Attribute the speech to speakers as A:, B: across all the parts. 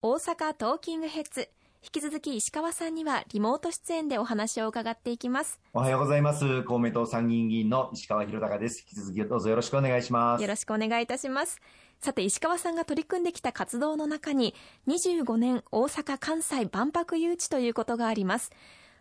A: 大阪トーキングヘッズ。引き続き石川さんにはリモート出演でお話を伺っていきます。
B: おはようございます。公明党参議院議員の石川博隆です。引き続きどうぞよろしくお願いします。
A: よろしくお願いいたします。さて石川さんが取り組んできた活動の中に25年大阪・関西万博誘致ということがあります。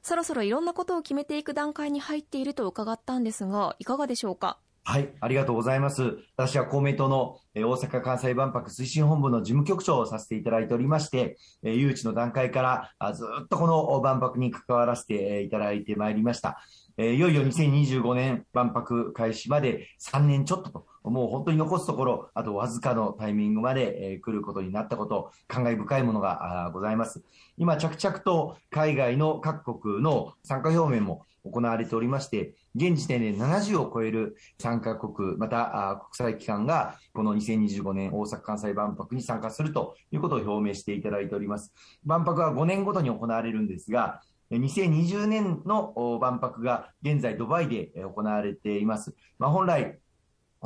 A: そろそろいろんなことを決めていく段階に入っていると伺ったんですがいかがでしょうか？
B: はい、ありがとうございます。私は公明党の大阪・関西万博推進本部の事務局長をさせていただいておりまして、誘致の段階からずっとこの万博に関わらせていただいてまいりました。いよいよ2025年万博開始まで3年ちょっとと、もう本当に残すところ、あとわずかのタイミングまで来ることになったこと、感慨深いものがございます。今、着々と海外の各国の参加表明も行われておりまして、現時点で70を超える参加国、また国際機関が、この2025年大阪・関西万博に参加するということを表明していただいております。万博は5年ごとに行われるんですが、2020年の万博が現在ドバイで行われています。まあ、本来、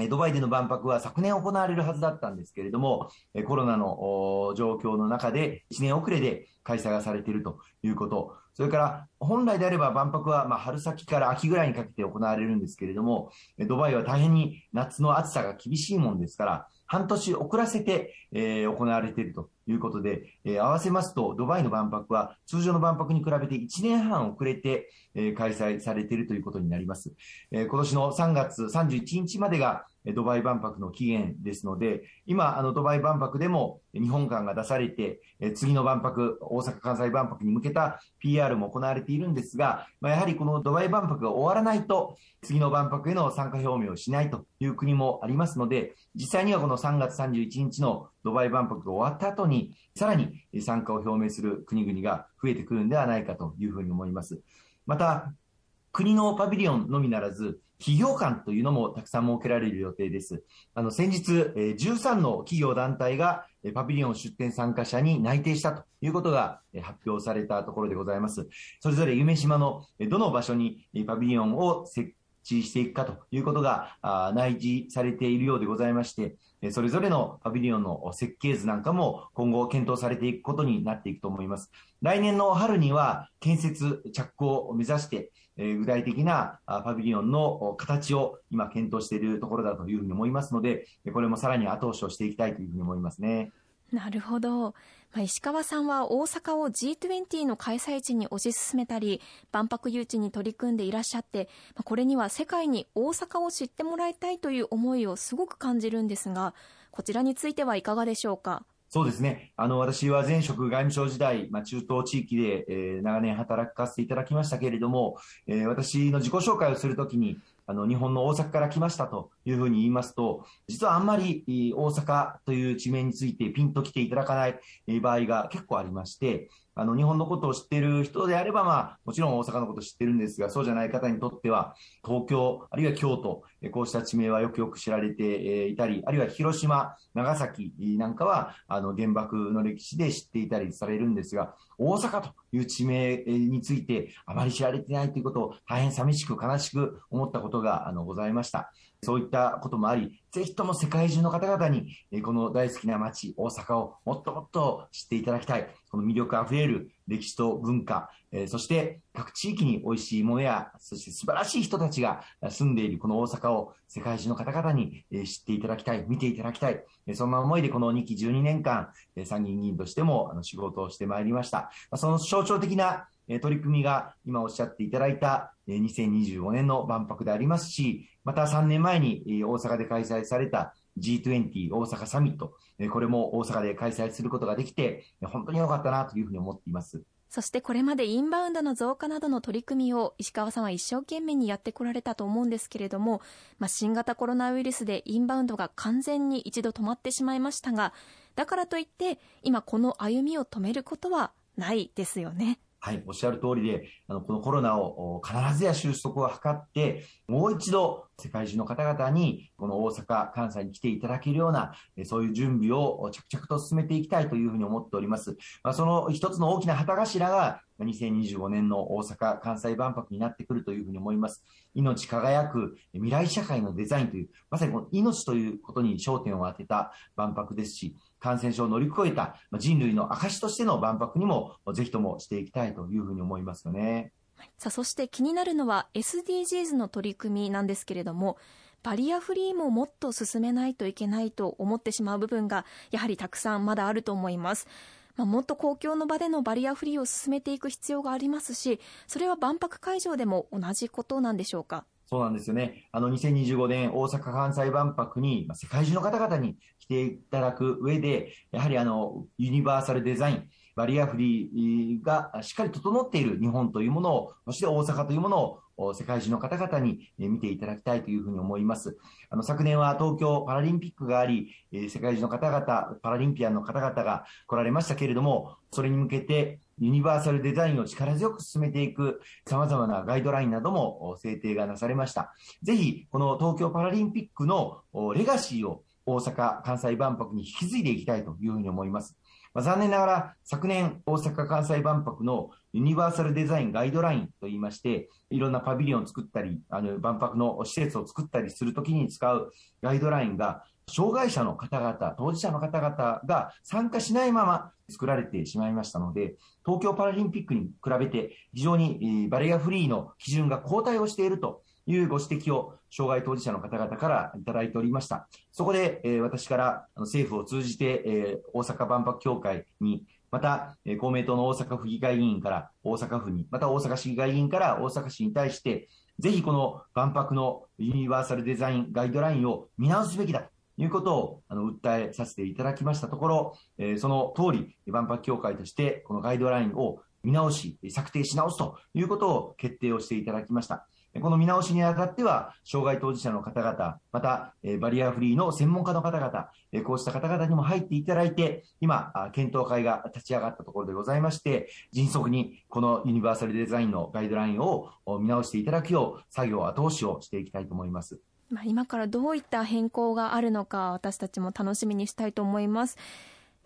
B: ドバイでの万博は昨年行われるはずだったんですけれども、コロナの状況の中で1年遅れで開催がされているということ、それから本来であれば万博はま春先から秋ぐらいにかけて行われるんですけれども、ドバイは大変に夏の暑さが厳しいもんですから、半年遅らせて、え行われているということで、え合わせますと、ドバイの万博は通常の万博に比べて1年半遅れて、え開催されているということになります。え今年の3月31日までがドバイ万博の期限ですので、今、あの、ドバイ万博でも日本館が出されて、え次の万博、大阪・関西万博に向けた PR も行われているんですが、まあ、やはりこのドバイ万博が終わらないと、次の万博への参加表明をしないという国もありますので、実際にはこの3月31日のドバイ万博が終わった後に、さらに参加を表明する国々が増えてくるんではないかというふうに思います。また、国のパビリオンのみならず、企業間というのもたくさん設けられる予定です。あの、先日、13の企業団体がパビリオン出展参加者に内定したということが発表されたところでございます。それぞれ夢島のどの場所にパビリオンを設置していくかということが内示されているようでございまして、それぞれのパビリオンの設計図なんかも今後検討されていくことになっていくと思います。来年の春には建設着工を目指して、具体的なパビリオンの形を今検討しているところだというふうに思いますので、これもさらに後押しをしていきたいというふうに思いますね。
A: なるほど。まあ、石川さんは大阪を G20 の開催地に推し進めたり、万博誘致に取り組んでいらっしゃって、まあ、これには世界に大阪を知ってもらいたいという思いをすごく感じるんですが、こちらについてはいかがでしょうか？
B: そうですね。あの、私は前職外務省時代、まあ、中東地域で、えー、長年働かせていただきましたけれども、えー、私の自己紹介をするときに、あの、日本の大阪から来ましたというふうに言いますと、実はあんまり大阪という地名についてピンと来ていただかない場合が結構ありまして、あの、日本のことを知っている人であれば、まあ、もちろん大阪のことを知ってるんですが、そうじゃない方にとっては、東京、あるいは京都、こうした地名はよくよく知られていたり、あるいは広島、長崎なんかは、あの、原爆の歴史で知っていたりされるんですが、大阪という地名についてあまり知られていないということを大変寂しく悲しく思ったことが、あの、ございました。そういったこともあり、ぜひとも世界中の方々に、この大好きな街、大阪をもっともっと知っていただきたい。この魅力あふれる歴史と文化、そして各地域に美味しいものや、そして素晴らしい人たちが住んでいるこの大阪を世界中の方々に知っていただきたい、見ていただきたい。そんな思いでこの2期12年間、参議院議員としても仕事をしてまいりました。その象徴的な取り組みが今おっしゃっていただいた2025年の万博でありますし、また3年前に大阪で開催された G20 大阪サミット、これも大阪で開催することができて、本当に良かったなというふうに思っています。
A: そしてこれまでインバウンドの増加などの取り組みを石川さんは一生懸命にやってこられたと思うんですけれども、まあ、新型コロナウイルスでインバウンドが完全に一度止まってしまいましたが、だからといって今この歩みを止めることはないですよね。
B: はい、おっしゃる通りで、あの、このコロナを必ずや収束を図って、もう一度世界中の方々に、この大阪、関西に来ていただけるような、そういう準備を着々と進めていきたいというふうに思っております。まあ、その一つの大きな旗頭が、2025年の大阪・関西万博になってくるというふうに思います。命輝く未来社会のデザインという、まさにこの命ということに焦点を当てた万博ですし、感染症を乗り越えた人類の証としての万博にもぜひともしていきたいというふうに思いますよね。
A: さあそして気になるのは SDGs の取り組みなんですけれどもバリアフリーももっと進めないといけないと思ってしまう部分がやはりたくさんまだあると思います。まあ、もっと公共の場でのバリアフリーを進めていく必要がありますしそれは万博会場でも同じことなんでしょうか？
B: そうなんですよね。あの、2025年大阪・関西万博に、世界中の方々に来ていただく上で、やはりあの、ユニバーサルデザイン、バリアフリーがしっかり整っている日本というものを、そして大阪というものを世界中の方々に見ていただきたいというふうに思います。あの、昨年は東京パラリンピックがあり、世界中の方々、パラリンピアンの方々が来られましたけれども、それに向けてユニバーサルデザインを力強く進めていく様々なガイドラインなども制定がなされました。ぜひ、この東京パラリンピックのレガシーを大阪・関西万博に引き継いでいきたいというふうに思います。まあ、残念ながら昨年大阪・関西万博のユニバーサルデザインガイドラインといいまして、いろんなパビリオンを作ったり、あの万博の施設を作ったりするときに使うガイドラインが、障害者の方々、当事者の方々が参加しないまま作られてしまいましたので、東京パラリンピックに比べて非常にバリアフリーの基準が後退をしているというご指摘を障害当事者の方々からいただいておりました。そこで、えー、私から政府を通じて、えー、大阪万博協会に、また、えー、公明党の大阪府議会議員から大阪府に、また大阪市議会議員から大阪市に対して、ぜひこの万博のユニバーサルデザインガイドラインを見直すべきだということをあの訴えさせていただきましたところ、えー、その通り、万博協会としてこのガイドラインを見直し、策定し直すということを決定をしていただきました。この見直しにあたっては、障害当事者の方々、また、バリアフリーの専門家の方々、こうした方々にも入っていただいて、今、検討会が立ち上がったところでございまして、迅速にこのユニバーサルデザインのガイドラインを見直していただくよう、作業後押しをしていきたいと思います。
A: 今からどういった変更があるのか、私たちも楽しみにしたいと思います。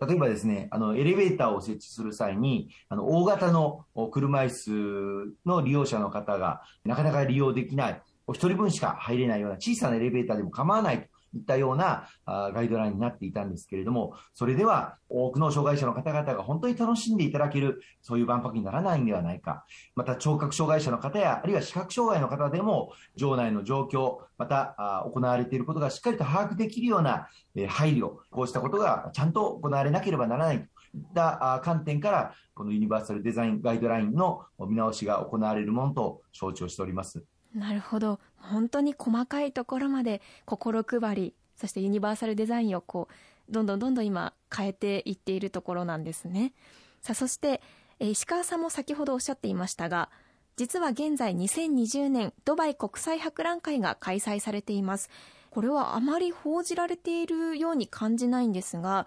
B: 例えばですね、あの、エレベーターを設置する際に、あの、大型の車椅子の利用者の方がなかなか利用できない、お一人分しか入れないような小さなエレベーターでも構わないいったようなガイドラインになっていたんですけれども、それでは多くの障害者の方々が本当に楽しんでいただける、そういう万博にならないんではないか。また聴覚障害者の方や、あるいは視覚障害の方でも、場内の状況、また行われていることがしっかりと把握できるような配慮、こうしたことがちゃんと行われなければならないといった観点から、このユニバーサルデザインガイドラインの見直しが行われるものと承知をしております。
A: なるほど。本当に細かいところまで心配りそしてユニバーサルデザインをこうどんどんどんどん今変えていっているところなんですね。さあそしてえ石川さんも先ほどおっしゃっていましたが実は現在2020年ドバイ国際博覧会が開催されています。これはあまり報じられているように感じないんですが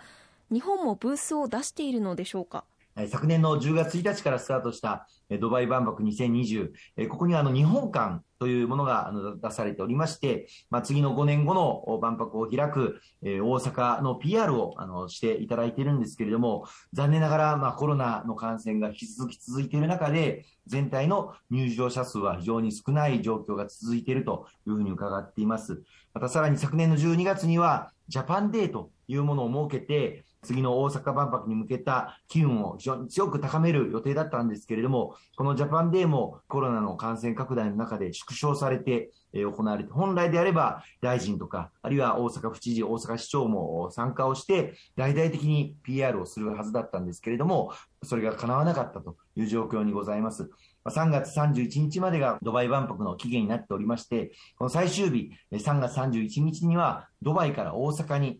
A: 日本もブースを出しているのでしょうか？
B: 昨年の10月1日からスタートしたドバイ万博2020、ここにあの日本館というものが出されておりまして、まあ、次の5年後の万博を開く大阪の PR をあのしていただいているんですけれども、残念ながらまあコロナの感染が引き続き続いている中で、全体の入場者数は非常に少ない状況が続いているというふうに伺っています。またさらに昨年の12月には、ジャパンデーというものを設けて、次の大阪万博に向けた機運を非常に強く高める予定だったんですけれども、このジャパンデーもコロナの感染拡大の中で縮小されて行われて、本来であれば大臣とか、あるいは大阪府知事、大阪市長も参加をして、大々的に PR をするはずだったんですけれども、それが叶わなかったという状況にございます。3月31日までがドバイ万博の期限になっておりまして、この最終日、3月31日には、ドバイから大阪に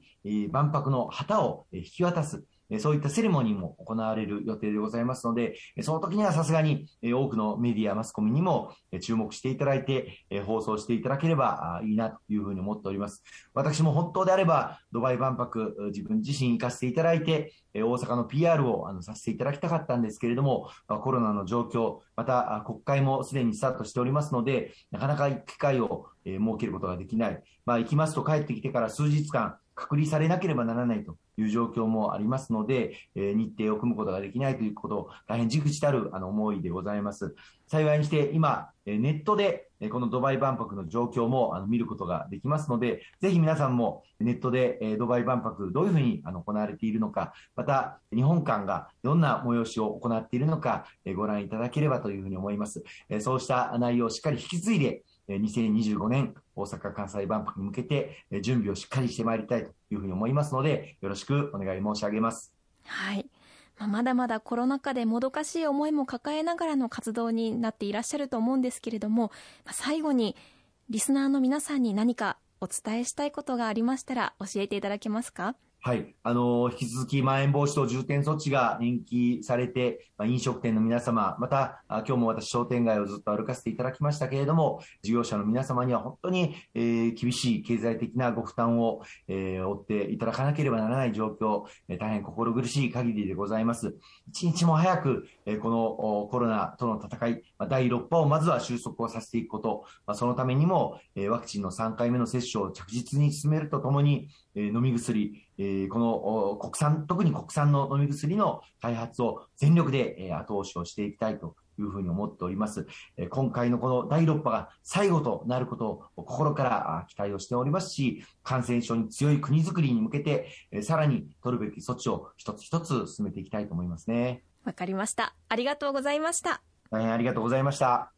B: 万博の旗を引き渡す、そういったセレモニーも行われる予定でございますので、その時にはさすがに多くのメディア、マスコミにも注目していただいて、放送していただければいいなというふうに思っております。私も本当であれば、ドバイ万博、自分自身行かせていただいて、大阪の PR をあのさせていただきたかったんですけれども、コロナの状況、また国会もすでにスタートしておりますので、なかなか機会を設けることができない。まあ、行きますと帰ってきてから数日間、隔離されなければならないという状況もありますので、え日程を組むことができないということ大変じくじたるあの思いでございます。幸いにして今、ネットでこのドバイ万博の状況もあの見ることができますので、ぜひ皆さんもネットでドバイ万博どういうふうにあの行われているのか、また日本館がどんな催しを行っているのかご覧いただければというふうに思います。そうした内容をしっかり引き継いで、2025年大阪・関西万博に向けて準備をしっかりしてまいりたいというふうに思いますので、よろしくお願い申し上げます。
A: はい。ままだまだコロナ禍でもどかしい思いも抱えながらの活動になっていらっしゃると思うんですけれども、最後にリスナーの皆さんに何かお伝えしたいことがありましたら教えていただけますか？
B: はい。あの、引き続き、まん延防止等重点措置が延期されて、まあ、飲食店の皆様、また、あ今日も私、商店街をずっと歩かせていただきましたけれども、事業者の皆様には本当に、えー、厳しい経済的なご負担を、えー、負っていただかなければならない状況、えー、大変心苦しい限りでございます。一日も早く、えー、このコロナとの戦い、まあ、第6波をまずは収束をさせていくこと、まあ、そのためにも、えー、ワクチンの3回目の接種を着実に進めるとともに、えー、飲み薬、えこの国産、特に国産の飲み薬の開発を全力で、え後押しをしていきたいというふうに思っております。え今回のこの第6波が最後となることを心から期待をしておりますし、感染症に強い国づくりに向けて、えさらに取るべき措置を一つ一つ進めていきたいと思いますね。
A: わかりました。ありがとうございました。
B: 大変ありがとうございました。